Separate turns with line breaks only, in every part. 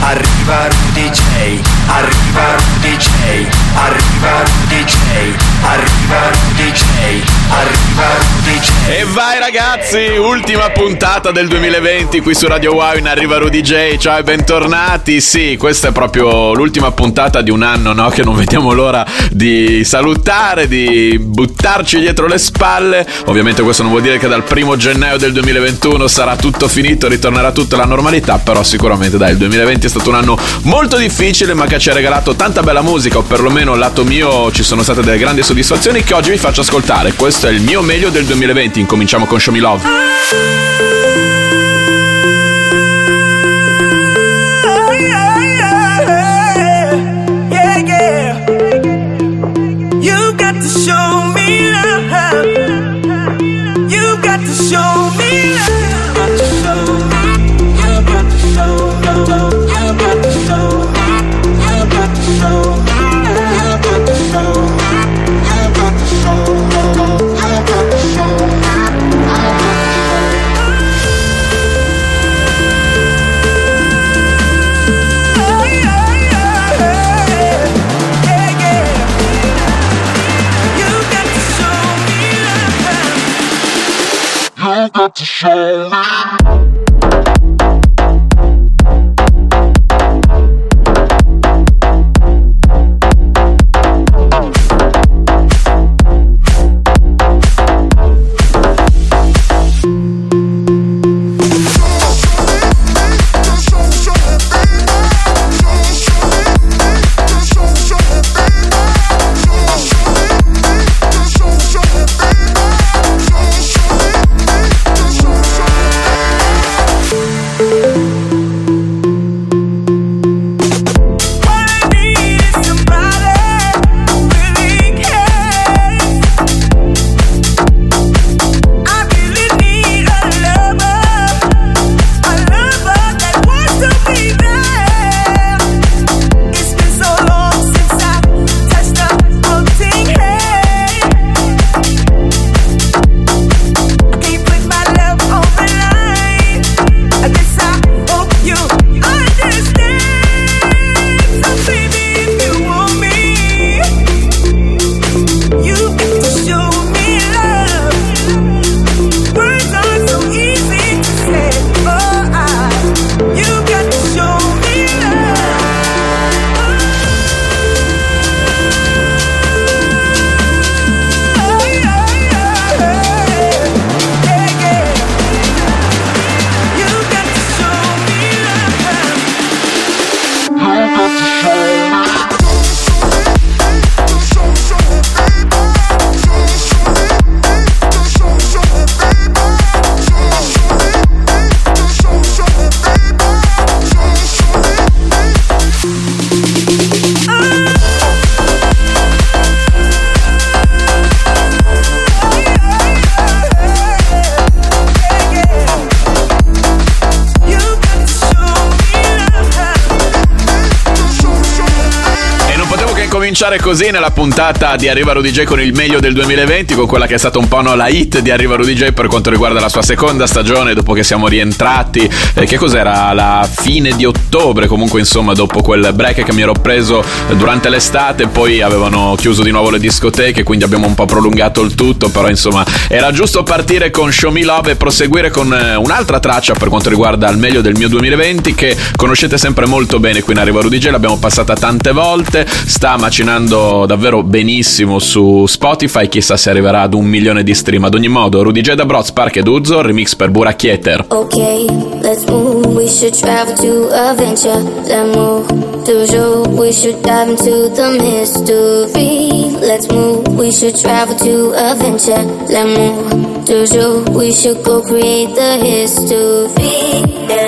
Arriva Rudy J. Arriva Rudy J. Arriva Rudy J. Arriva Rudy J. Arriva Rudy J.
E vai ragazzi, ultima puntata del 2020 qui su Radio Wow in Arriva Rudy J. Ciao e bentornati. Sì, questa è proprio l'ultima puntata di un anno, no? Che non vediamo l'ora di salutare, di buttarci dietro le spalle. Ovviamente questo non vuol dire che dal primo gennaio del 2021 sarà tutto finito, ritornerà tutta la normalità, però sicuramente dai, il 2020 è stato un anno molto difficile, ma che ci ha regalato tanta bella musica, o perlomeno lato mio ci sono state delle grandi soddisfazioni che oggi vi faccio ascoltare. Questo è il mio meglio del 2020. Incominciamo con Show Me Love.
Show you got to show me.
Cominciare così nella puntata di Arriva Rudy J con il meglio del 2020, con quella che è stata un po' no, la hit di Arriva Rudy J per quanto riguarda la sua seconda stagione, dopo che siamo rientrati. Eh, che cos'era? La fine di ottobre, comunque insomma, dopo quel break che mi ero preso durante l'estate, poi avevano chiuso di nuovo le discoteche, quindi abbiamo un po' prolungato il tutto, però insomma era giusto partire con Show Me Love e proseguire con eh, un'altra traccia per quanto riguarda il meglio del mio 2020 che conoscete sempre molto bene qui in Arriva Rudy J, l'abbiamo passata tante volte, sta macinando davvero benissimo su Spotify, chissà se arriverà ad un milione di stream. Ad ogni modo, Rudy J da Broz, Park ed Uzzo, remix per Burakieter.
Okay, let's move. We should travel to a venture. Let's move. To show. We should dive into the mystery. Let's move. We should travel to a venture. Let's move. To show. We should go create the history.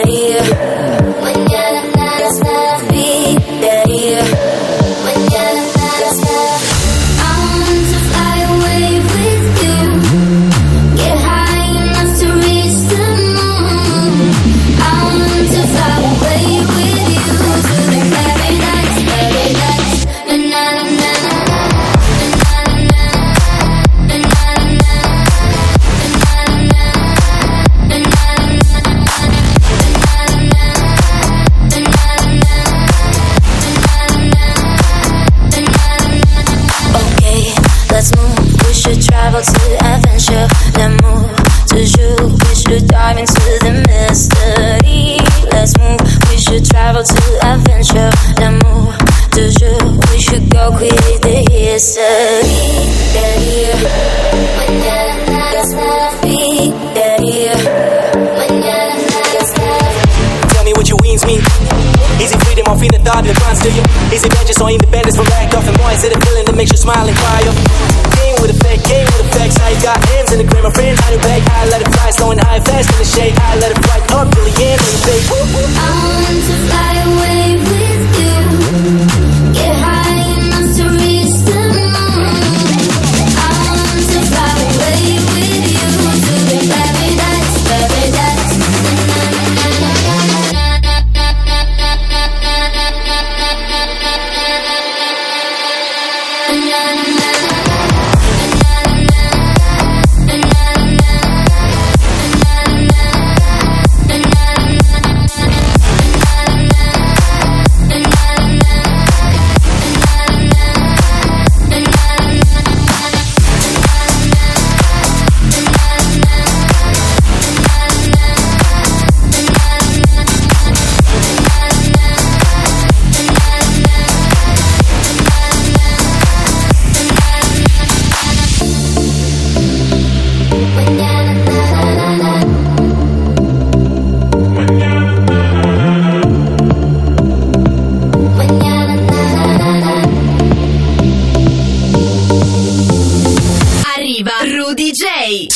Game with game with effects. You got hands in the green, my friend, how you back? I let it fly, slowing high, fast in the shade. I let it right up till the end, when fake.
I want to fly away with you.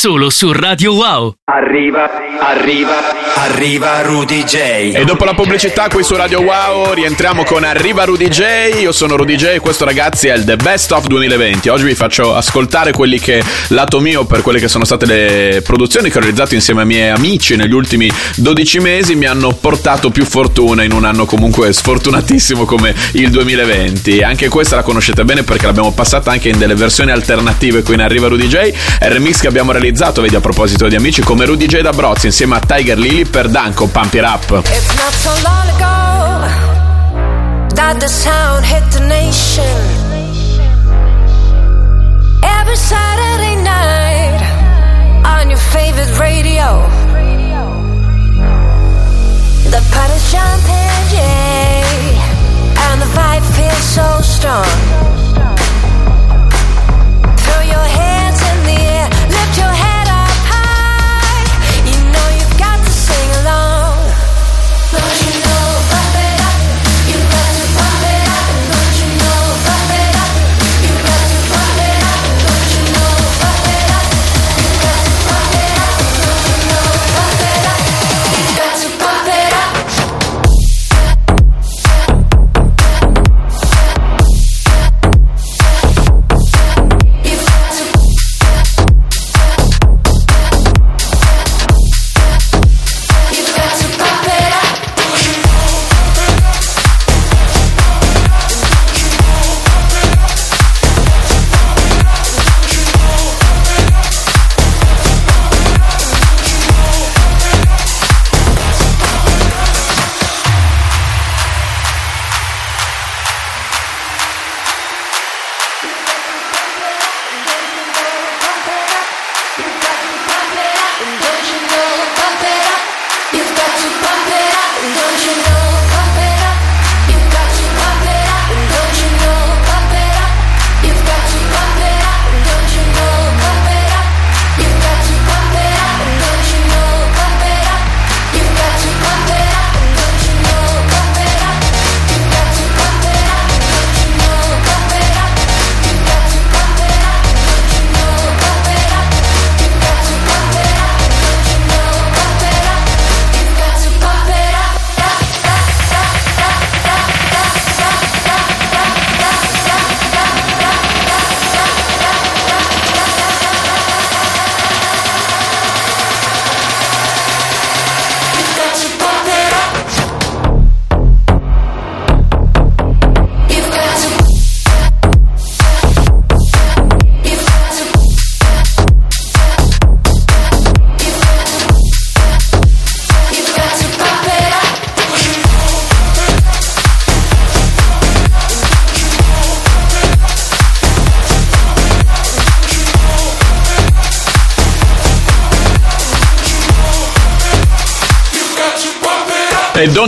Solo su Radio Wow.
Arriva, arriva, arriva Rudy J.
E dopo la pubblicità qui su Radio Wow rientriamo con Arriva Rudy J. Io sono Rudy J e questo ragazzi è il The Best of 2020. Oggi vi faccio ascoltare quelli che, lato mio, per quelle che sono state le produzioni che ho realizzato insieme ai miei amici negli ultimi 12 mesi, mi hanno portato più fortuna in un anno comunque sfortunatissimo come il 2020. Anche questa la conoscete bene perché l'abbiamo passata anche in delle versioni alternative qui in Arriva Rudy J. È il remix che abbiamo realizzato, vedi a proposito di amici, come Rudy J da Brozzi insieme a Tiger Lily per Danko Pump It Up.
It's not so long ago that the sound hit the nation. Every Saturday night on your favorite radio. The pot is jumping, yeah, and the vibe feels so strong.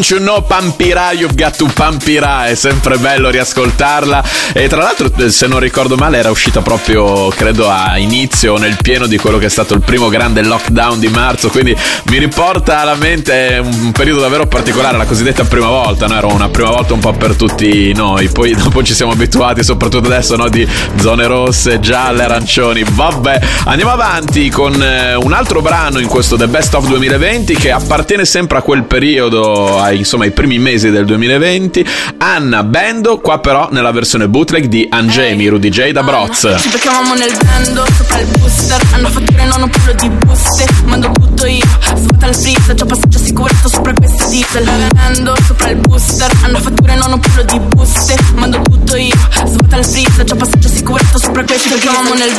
You Know
Pampirà, You've Got to Pampirà, è sempre bello riascoltarla. E tra l'altro, se non ricordo male, era uscita proprio, credo, a inizio, nel pieno di quello che è stato il primo grande lockdown di marzo. Quindi mi riporta alla mente un periodo davvero particolare, la cosiddetta prima volta, no? Era una prima volta un po' per tutti noi. Poi dopo ci siamo abituati, soprattutto adesso, no? Di zone rosse, gialle, arancioni. Vabbè, andiamo avanti con eh, un altro brano in questo The Best of 2020 che appartiene sempre a quel periodo, ai, insomma, ai primi mesi del 2020. Anna Bendo, qua però nella versione bootleg di Angemi, Rudy J da Broz.
Ci beccavamo nel bando, sopra il booster. Hanno fatture non ho puro di buste Mando tutto io, svuota il freezer Già passaggio assicurato sopra questa diesel. Bando, sopra il booster. Hanno fatture non ho puro di buste Mando tutto io, svuota il freezer Già passaggio assicurato sopra questa Ci beccavamo nel il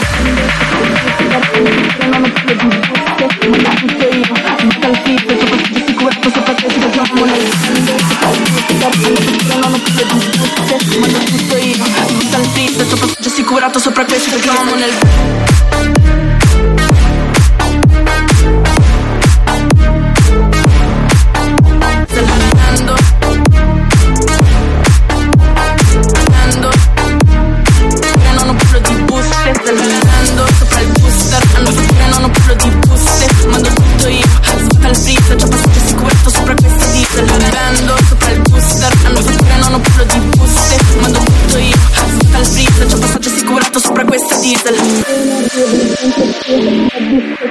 nel non ho puro di buste Mando tutto io, svuota il freezer sicurato sopra questo uomo nel أن تحبك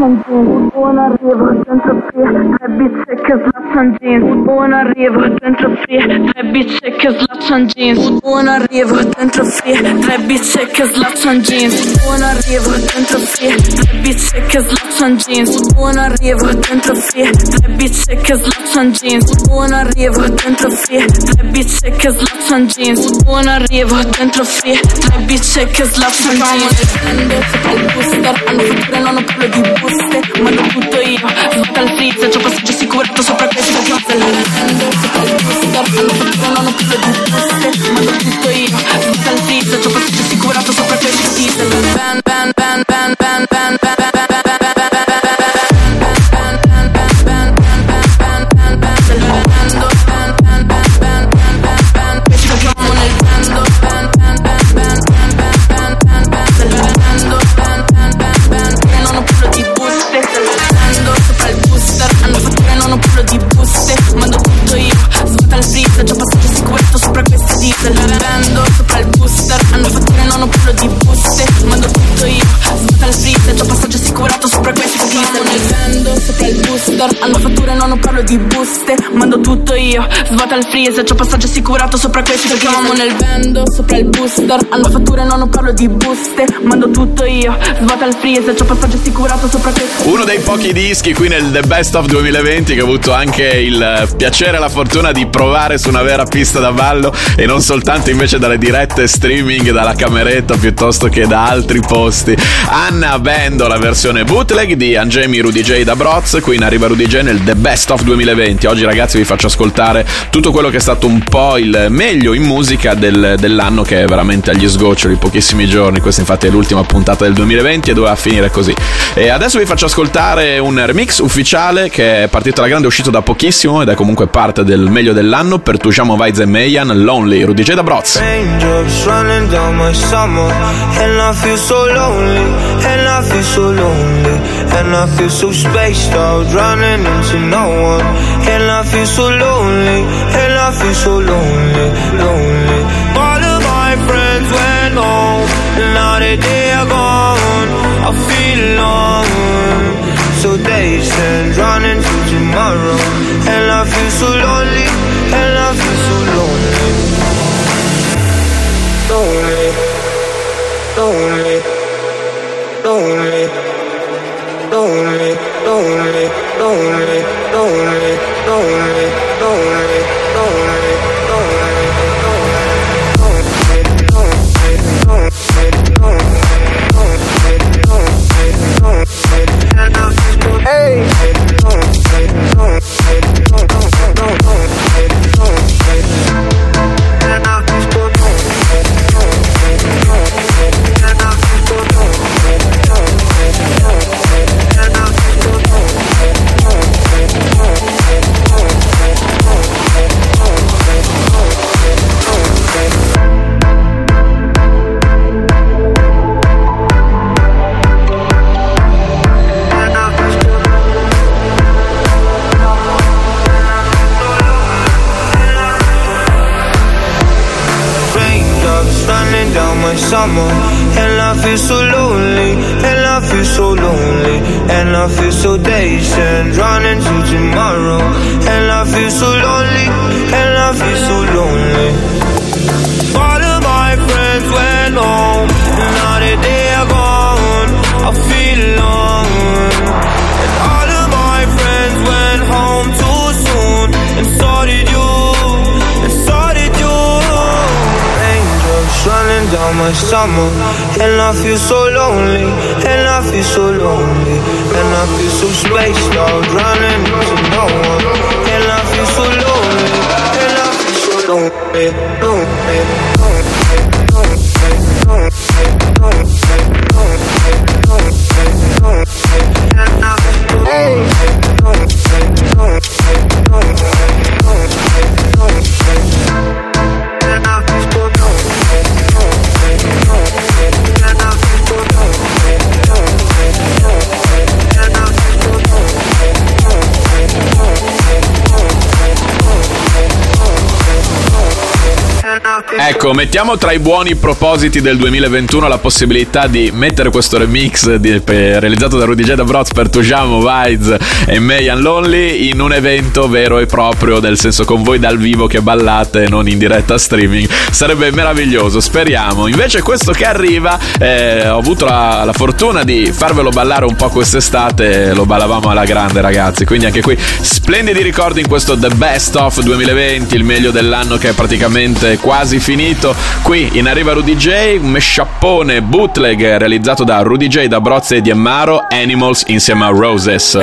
Buon arrivo dentro free Tre bizze che slaccian jeans Buon arrivo dentro free Tre bizze che slaccian jeans Buon arrivo dentro free Tre bizze che slaccian jeans Buon arrivo dentro free Tre bizze che slaccian jeans Buon arrivo dentro free Tre bizze che slaccian jeans Buon arrivo dentro free Tre bizze che slaccian jeans Buon arrivo dentro free Tre bizze che slaccian jeans esiste, ma non butto io. Svuota il frizz, c'ho passaggio sicuro sopra questa pizzella Non ho più le buste, ma non butto io. Svuota il frizz, c'ho passaggio sicuro sopra questa pizzella Ben, ben, ben, ben, ben, ben, ben the boost tutto io. Svuota il freezer C'ho passaggio assicurato sopra questa Ci troviamo nel bando Sopra il booster. Hanno fatture non ho parlo di buste Mando tutto io. Svuota il freezer C'ho passaggio assicurato sopra questa
Uno dei pochi dischi qui nel The Best of 2020 che ho avuto anche il piacere e la fortuna di provare su una vera pista da ballo e non soltanto invece dalle dirette streaming dalla cameretta piuttosto che da altri posti. Anna Bendo, la versione bootleg di Angemi Rudy J da Broz, qui in arriva Rudy J nel The Best of 2020. Oggi ragazzi vi faccio ascoltare tutto quello che è stato un po' il meglio in musica del- dell'anno che è veramente agli sgoccioli, pochissimi giorni. Questa infatti è l'ultima puntata del 2020 e doveva finire così. E adesso vi faccio ascoltare un remix ufficiale che è partito alla grande, è uscito da pochissimo ed è comunque parte del meglio dell'anno per Tujamo Vaiz e Meyan, Lonely, Rudy J da
And I feel so spaced out Running into no one And I feel so lonely. And I feel so lonely Lonely. All of my friends went home. And now that they are gone I feel alone. So days turn running to tomorrow
summer, and I feel so lonely, and I feel so lonely, and I feel so spaced out, running to no one, and I feel so lonely, and I feel so lonely, lonely,
Ecco, mettiamo tra i buoni propositi del 2021 la possibilità di mettere questo remix di- per- realizzato da Rudy J. Broz per Tujamo, Vides e Mayan Lonely in un evento vero e proprio, nel senso con voi dal vivo che ballate, non in diretta streaming. Sarebbe meraviglioso, speriamo. Invece questo che arriva, eh, ho avuto la, la fortuna di farvelo ballare un po' quest'estate, lo ballavamo alla grande ragazzi, quindi anche qui splendidi ricordi in questo The Best of 2020, il meglio dell'anno che è praticamente quasi finito. Qui in arriva Rudy J, un mesciappone bootleg realizzato da Rudy J, da Brozze e di Ammaro, Animals insieme a Roses.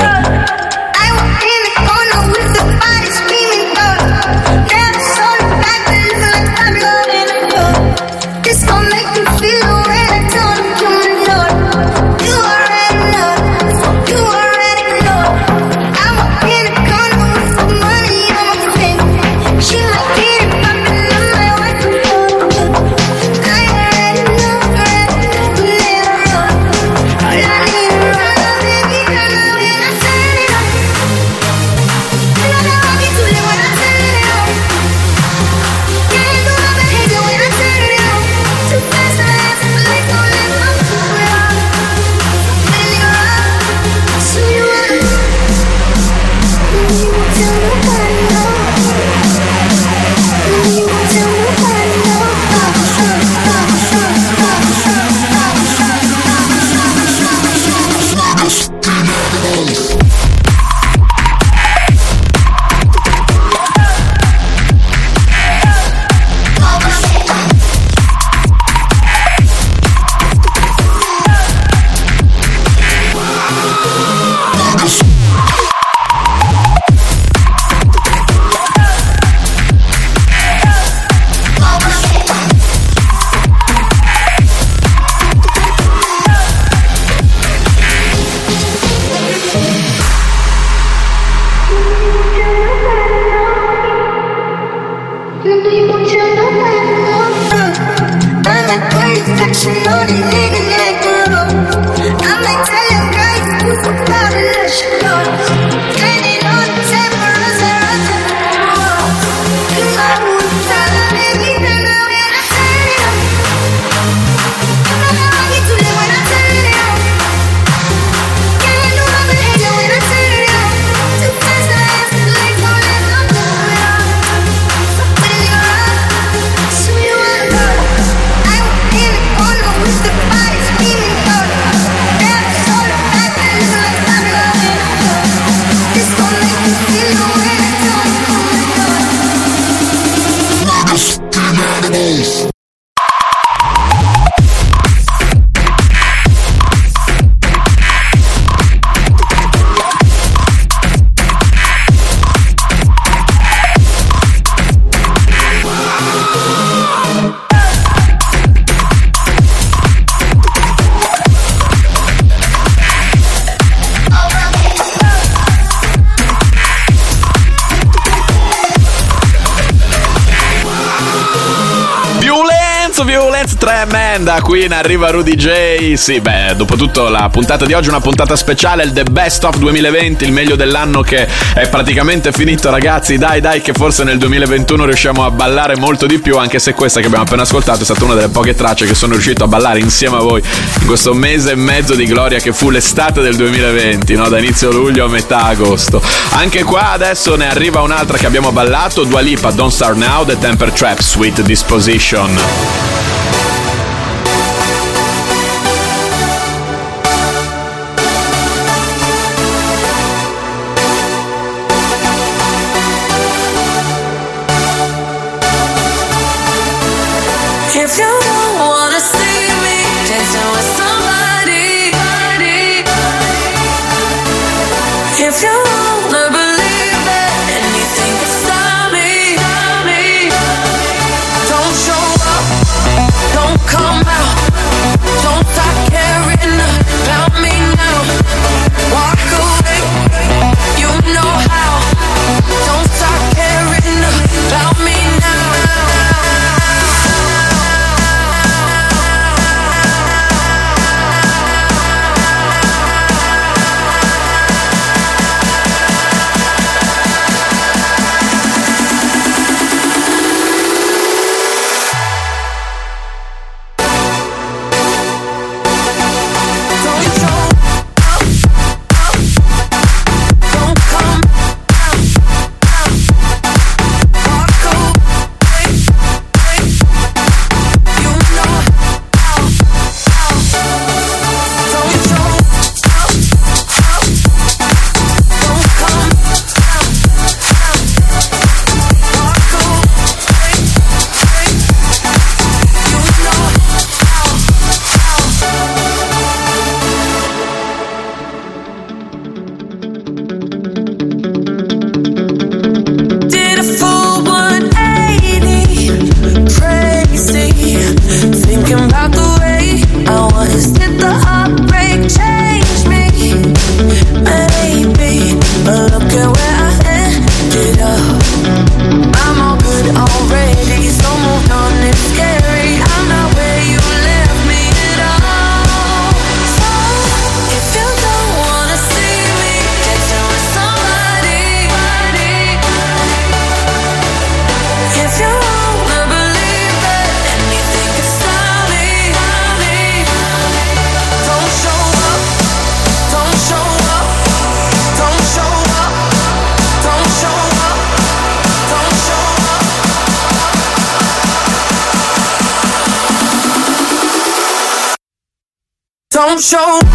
mês. Qui in arriva Rudy J. Sì, beh, dopo tutto la puntata di oggi è una puntata speciale, il The Best of 2020, il meglio dell'anno che è praticamente finito, ragazzi. Dai, dai, che forse nel 2021 riusciamo a ballare molto di più, anche se questa che abbiamo appena ascoltato è stata una delle poche tracce che sono riuscito a ballare insieme a voi in questo mese e mezzo di gloria che fu l'estate del 2020, no? Da inizio luglio a metà agosto. Anche qua adesso ne arriva un'altra che abbiamo ballato, Dua Lipa, Don't Start Now, The Temper Trap, Sweet Disposition.
Don't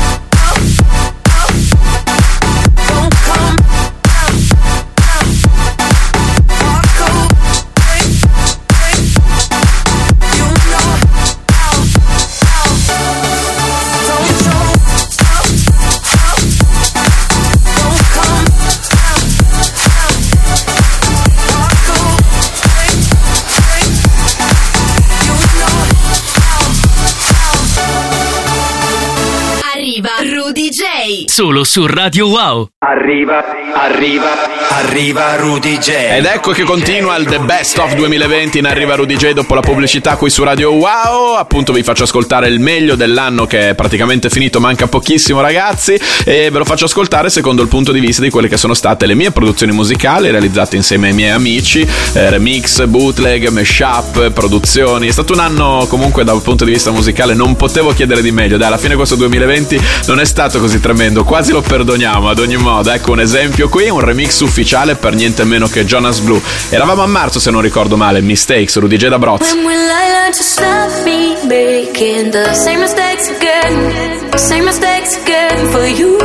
Solo su Radio Wow.
Arriva, arriva, arriva Rudy J.
Ed ecco che continua il The Best of 2020 in Arriva Rudy J dopo la pubblicità qui su Radio Wow. Appunto vi faccio ascoltare il meglio dell'anno che è praticamente finito, manca pochissimo ragazzi e ve lo faccio ascoltare secondo il punto di vista di quelle che sono state le mie produzioni musicali realizzate insieme ai miei amici, eh, remix, bootleg, mashup, produzioni. È stato un anno comunque dal punto di vista musicale non potevo chiedere di meglio. Dai, alla fine questo 2020 non è stato così tremendo, quasi lo perdoniamo ad ogni modo. Ecco un esempio qui, un remix ufficiale per niente meno che Jonas Blue. Eravamo a marzo se non ricordo male, Mistakes, Rudy J da Broz.
When will I learn to stop me making the same mistakes again? Same mistakes again for you.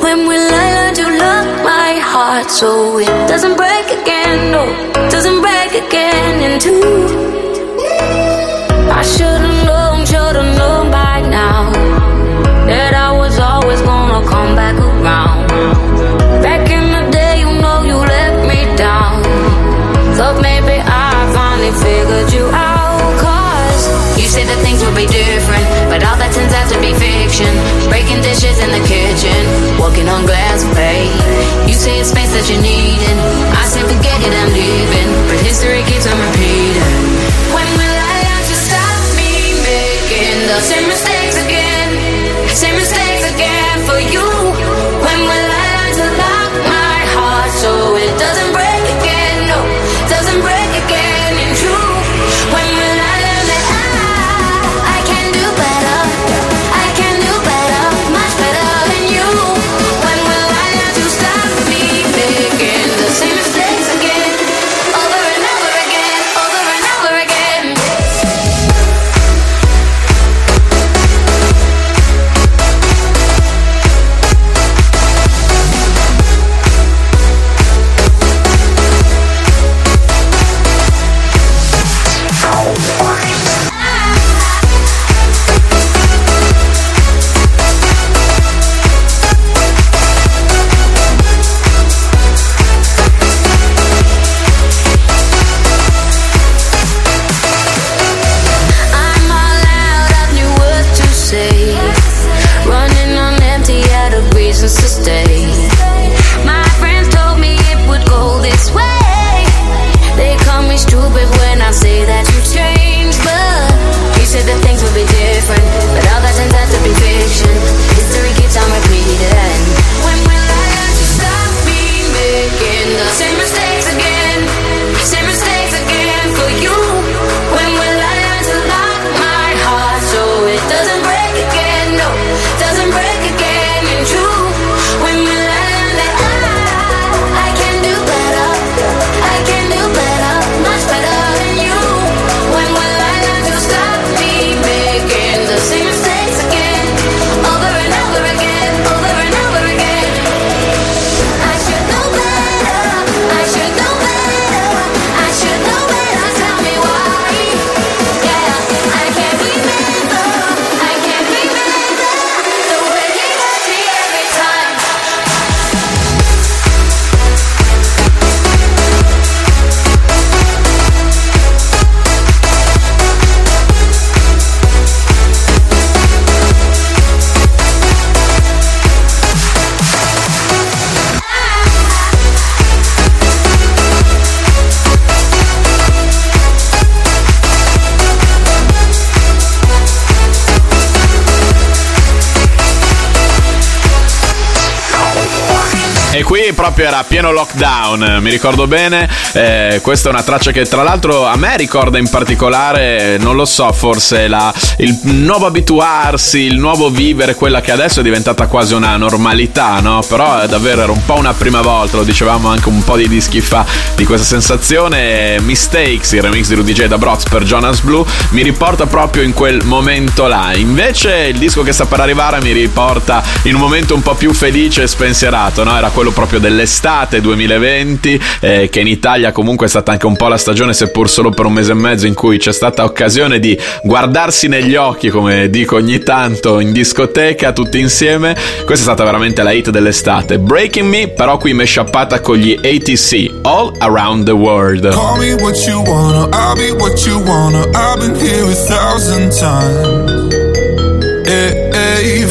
When will I learn to love my heart so it doesn't break again? No, doesn't break again in two. I should've walking on glass, babe. You say it's space that you need,
proprio era pieno lockdown, mi ricordo bene. Eh, questa è una traccia che tra l'altro a me ricorda in particolare, non lo so, forse la- il nuovo abituarsi, il nuovo vivere, quella che adesso è diventata quasi una normalità, no? Però eh, davvero era un po' una prima volta, lo dicevamo anche un po' di dischi fa di questa sensazione. Mistakes, il remix di Rudy J da Broz per Jonas Blue, mi riporta proprio in quel momento là. Invece il disco che sta per arrivare mi riporta in un momento un po' più felice e spensierato, no? Era quello proprio dell'estate 2020, eh, che in Italia comunque è stata anche un po' la stagione, seppur solo per un mese e mezzo, in cui c'è stata occasione di guardarsi negli occhi, come dico ogni tanto, in discoteca, tutti insieme. Questa è stata veramente la hit dell'estate. Breaking Me, però qui meshappata con gli ATC, All Around the World.
Call me what you wanna, I'll be what you wanna. I've been here a thousand times. Hey,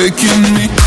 Waking me.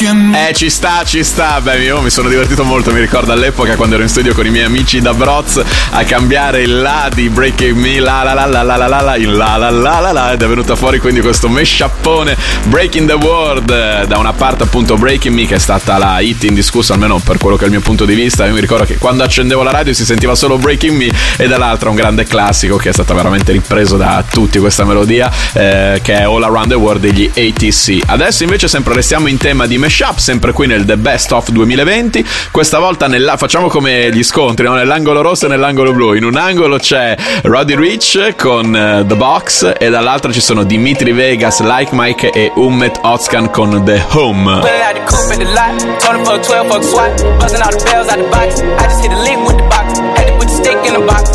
Eh, ci sta, ci sta. Beh, io mi sono divertito molto. Mi ricordo all'epoca quando ero in studio con i miei amici da Broz a cambiare il la di Breaking Me, la la la la la la la la, la la la la la. Ed è venuta fuori quindi questo meshappone Breaking the World. eh, Da una parte, appunto, Breaking Me, che è stata la hit indiscussa, almeno per quello che è il mio punto di vista. Io mi ricordo che quando accendevo la radio si sentiva solo Breaking Me, e dall'altra un grande classico che è stato veramente ripreso da tutti questa melodia, eh, che è All Around the World degli ATC. Adesso invece sempre restiamo in tema di mashup, sempre qui nel The Best of 2020. Questa volta nella, facciamo come gli scontri, no? nell'angolo rosso e nell'angolo blu. In un angolo c'è Roddy Rich con eh, The Box e dall'altro ci sono Dimitri Vegas, Like Mike e Ummet Ozkan con The Home.
Pulling out the coupe at the lot. Told him for a 12 fuck swat. Busting all the bells out the box. I just hit a lick with the box. Had to put the stick in the box.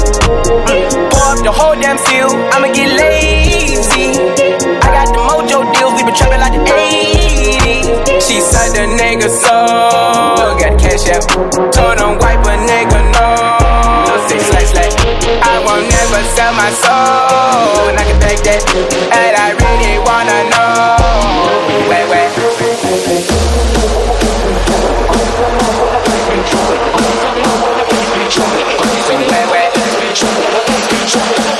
Mm. Pour up the whole damn seal. I'ma get lazy. She said the nigga soul, got cash out. Told him wipe a nigga no. Say slash slash. I won't never sell my soul, and I can take that. And I really wanna know. Wait, wait. Wait, wait.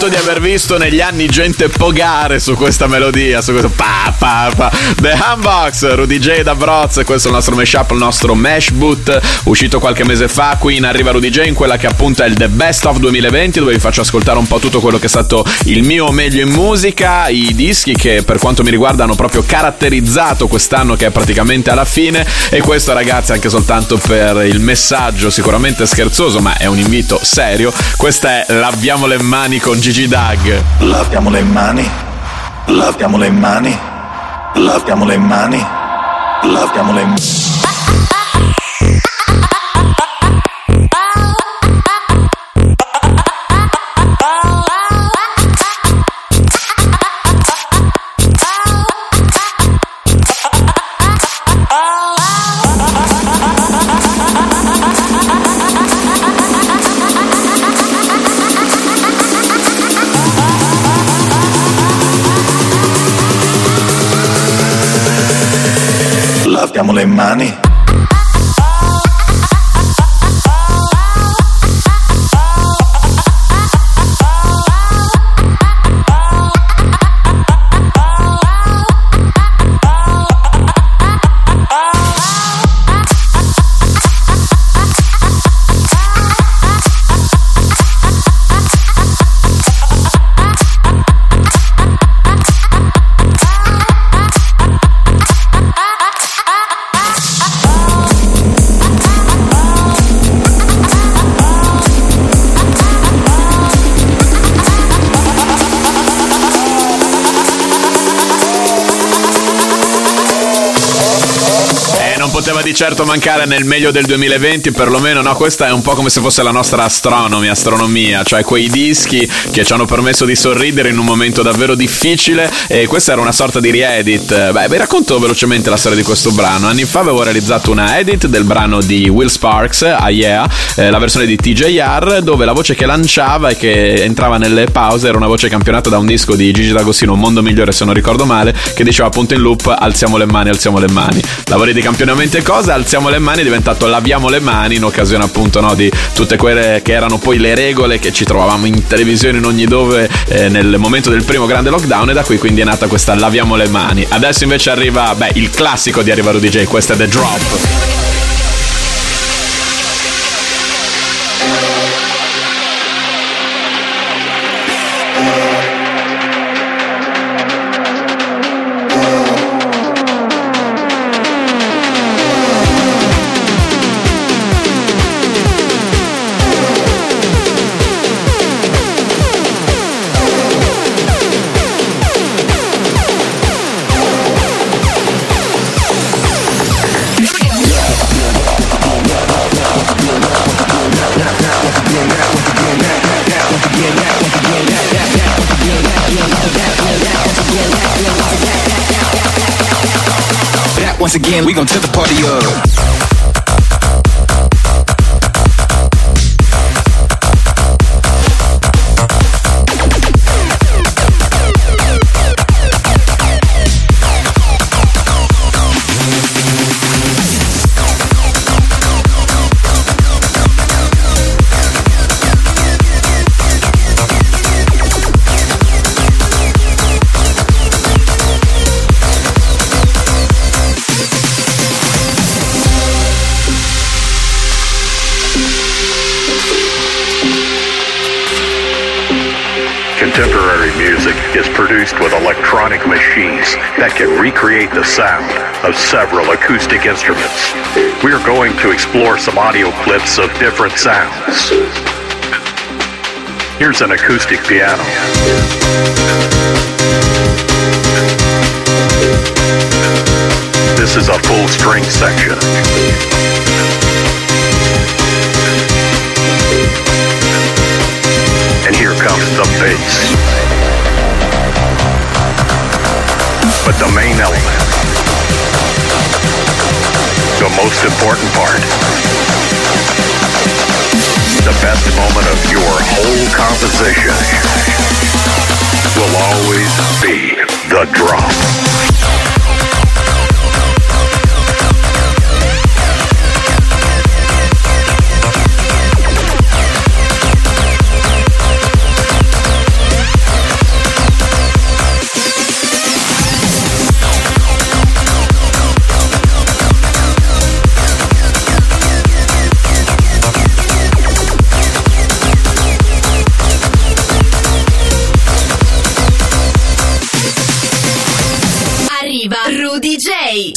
Ammetto di aver visto negli anni gente pogare su questa melodia, su questo pa pa pa. The Humbox, Rudy J da Broz, questo è il nostro mashup, il nostro Mash Boot, uscito qualche mese fa, qui in arriva Rudy J in quella che appunto è il The Best of 2020, dove vi faccio ascoltare un po' tutto quello che è stato il mio meglio in musica, i dischi che per quanto mi riguarda hanno proprio caratterizzato quest'anno che è praticamente alla fine. E questo ragazzi anche soltanto per il messaggio sicuramente scherzoso ma è un invito serio, questa è Laviamo le mani con Gigi Dag.
Laviamo le mani, laviamo le mani, laviamo le mani, laviamo le mani. Laviamo le mani.
Certo mancare nel meglio del 2020, perlomeno no, questa è un po' come se fosse la nostra astronomi, astronomia, cioè quei dischi che ci hanno permesso di sorridere in un momento davvero difficile e questa era una sorta di re-edit. Beh, vi racconto velocemente la storia di questo brano. Anni fa avevo realizzato una edit del brano di Will Sparks, Ah Yeah, eh, la versione di TJR, dove la voce che lanciava e che entrava nelle pause era una voce campionata da un disco di Gigi D'Agostino, Un mondo migliore se non ricordo male, che diceva appunto in loop alziamo le mani, alziamo le mani. Lavori di campionamento e cosa, alziamo le mani è diventato laviamo le mani in occasione appunto no, di tutte quelle che erano poi le regole che ci trovavamo in televisione in ogni dove eh, nel momento del primo grande lockdown e da qui quindi è nata questa laviamo le mani. Adesso invece arriva, beh, il classico di Arriva Rudy J, questo è The Drop.
Once again, we gon' tip the party up.
Is produced with electronic machines that can recreate the sound of several acoustic instruments. We are going to explore some audio clips of different sounds. Here's an acoustic piano. This is a full string section. The best moment of your whole composition will always be the drop.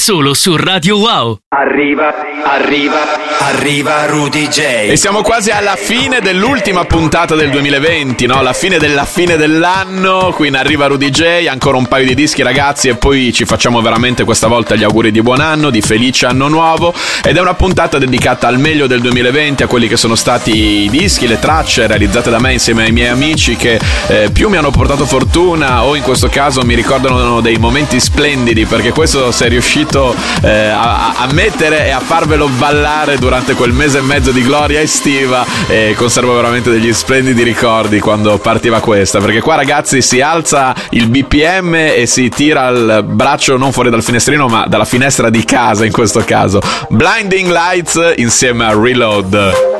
Solo su Radio Wow.
Arriva, arriva, arriva Rudy J.
E siamo quasi alla fine dell'ultima puntata del 2020, no? La fine della fine dell'anno. Qui in arriva Rudy J. Ancora un paio di dischi, ragazzi. E poi ci facciamo veramente questa volta gli auguri di buon anno, di felice anno nuovo. Ed è una puntata dedicata al meglio del 2020, a quelli che sono stati i dischi, le tracce realizzate da me insieme ai miei amici che eh, più mi hanno portato fortuna o in questo caso mi ricordano dei momenti splendidi perché questo sei riuscito eh, a, a mettere e a farvelo ballare durante quel mese e mezzo di gloria estiva e conservo veramente degli splendidi ricordi quando partiva questa perché qua ragazzi si alza il BPM e si tira il braccio non fuori dal finestrino ma dalla finestra di casa in questo caso. Blinding Lights insieme a Reload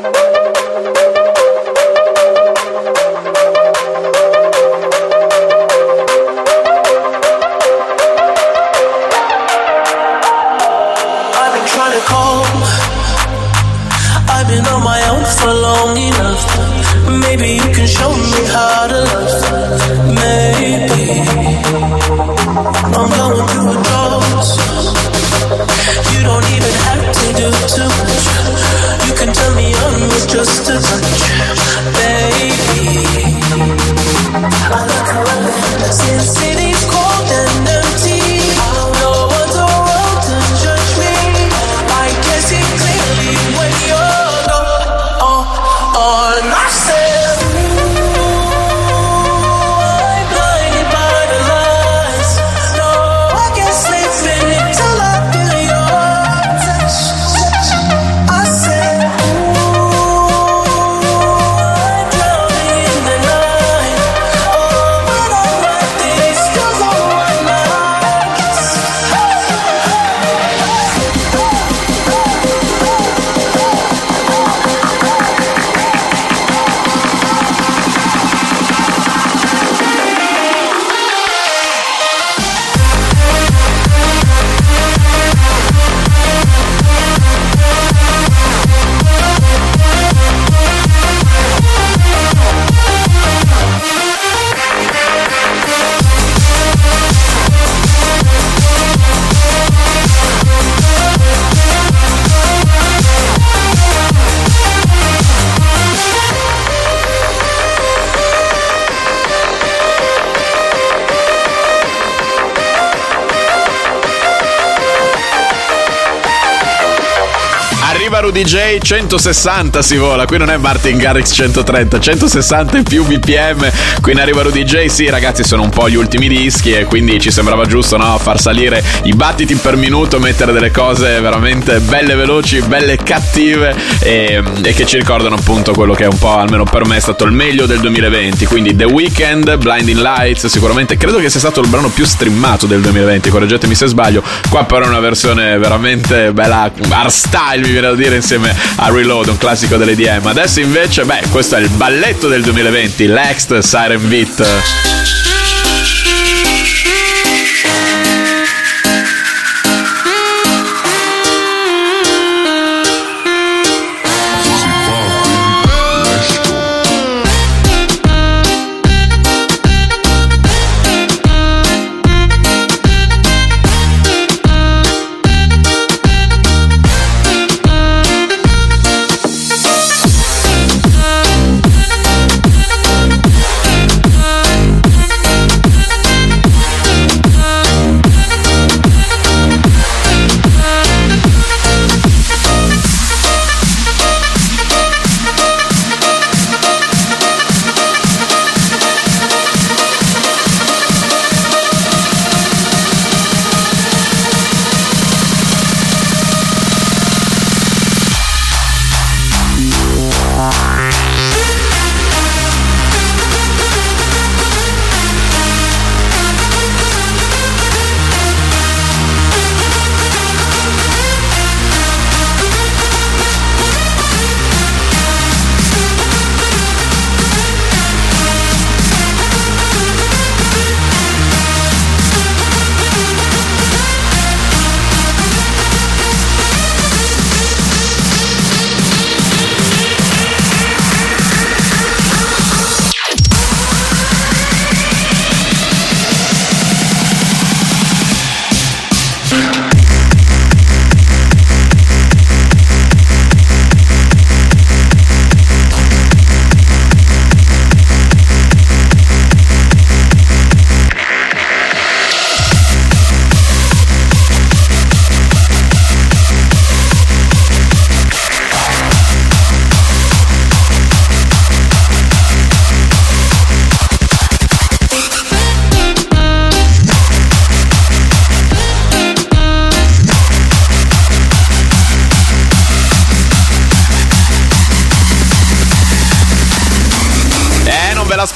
Arriva Rudy J 160 si vola, qui non è Martin Garrix 130, 160 in più BPM, qui in Arriva Rudy J, sì ragazzi sono un po' gli ultimi dischi e quindi ci sembrava giusto no? far salire i battiti per minuto, mettere delle cose veramente belle veloci, belle cattive e, e che ci ricordano appunto quello che è un po' almeno per me è stato il meglio del 2020, quindi The Weeknd, Blinding Lights, sicuramente credo che sia stato il brano più streamato del 2020, correggetemi se sbaglio, qua però è una versione veramente bella hardstyle mi viene da dire insieme a Reload, un classico dell'EDM. Adesso invece, beh, questo è il balletto del 2020, Lext Siren Beat.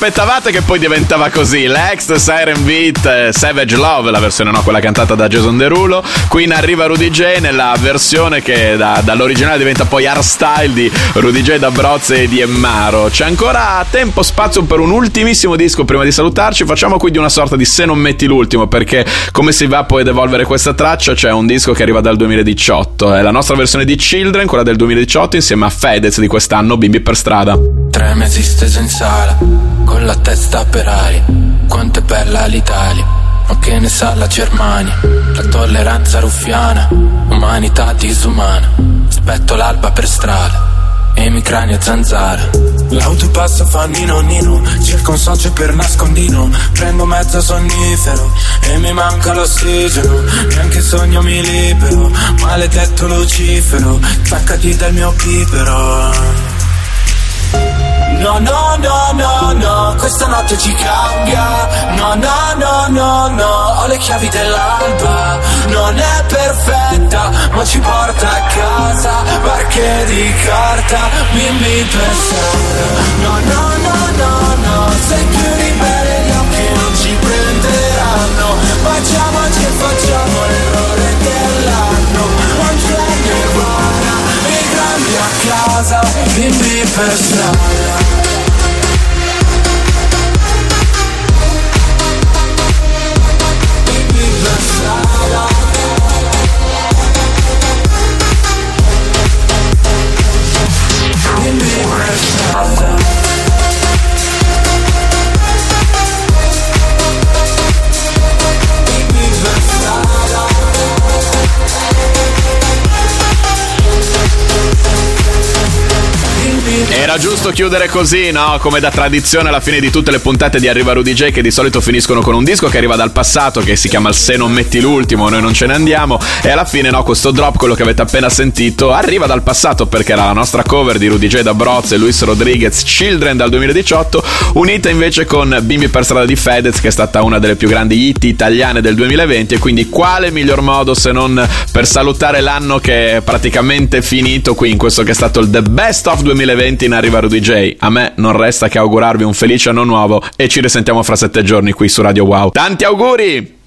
L'aspettavate che poi diventava così? L'ex Siren Beat eh, Savage Love, la versione no, quella cantata da Jason Derulo. Qui in arriva Rudy J nella versione che da- dall'originale diventa poi hardstyle di Rudy J da Brozze e di Emmaro. C'è ancora tempo, spazio per un ultimissimo disco prima di salutarci. Facciamo quindi una sorta di se non metti l'ultimo, perché come si va poi ad evolvere questa traccia? C'è un disco che arriva dal 2018. È la nostra versione di Children, quella del 2018, insieme a Fedez di quest'anno, Bimbi per strada.
Tre mesi steso in sala, con la testa per aria. Quanto è bella l'Italia, ma che ne sa la Germania? La tolleranza ruffiana, umanità disumana. Aspetto l'alba per strada, emicrania zanzara.
L'auto passa fa nino nino Cerco un socio per nascondino Prendo mezzo sonnifero E mi manca l'ossigeno Neanche sogno mi libero Maledetto Lucifero Staccati dal mio pipero No, no, no, no, no, questa notte ci cambia. No, no, no, no, no, ho le chiavi dell'alba. Non è perfetta, ma ci porta a casa. Barche di carta, bimbi per strada. No, no, no, no, no, se chiudi bene gli occhi non ci prenderanno. Facciamoci e facciamo l'errore casa, bimbi per
Era giusto chiudere così, no? Come da tradizione alla fine di tutte le puntate di Arriva Rudy J che di solito finiscono con un disco che arriva dal passato che si chiama se non metti l'ultimo, noi non ce ne andiamo e alla fine no, questo drop, quello che avete appena sentito, arriva dal passato perché era la nostra cover di Rudy J da Broz e Luis Rodriguez Children dal 2018, unita invece con Bimbi per strada di Fedez che è stata una delle più grandi hit italiane del 2020 e quindi quale miglior modo se non per salutare l'anno che è praticamente finito qui in questo che è stato il The Best of 2020 in Arriva Rudy J. A me non resta che augurarvi un felice anno nuovo e ci risentiamo fra sette giorni qui su Radio Wow. Tanti auguri!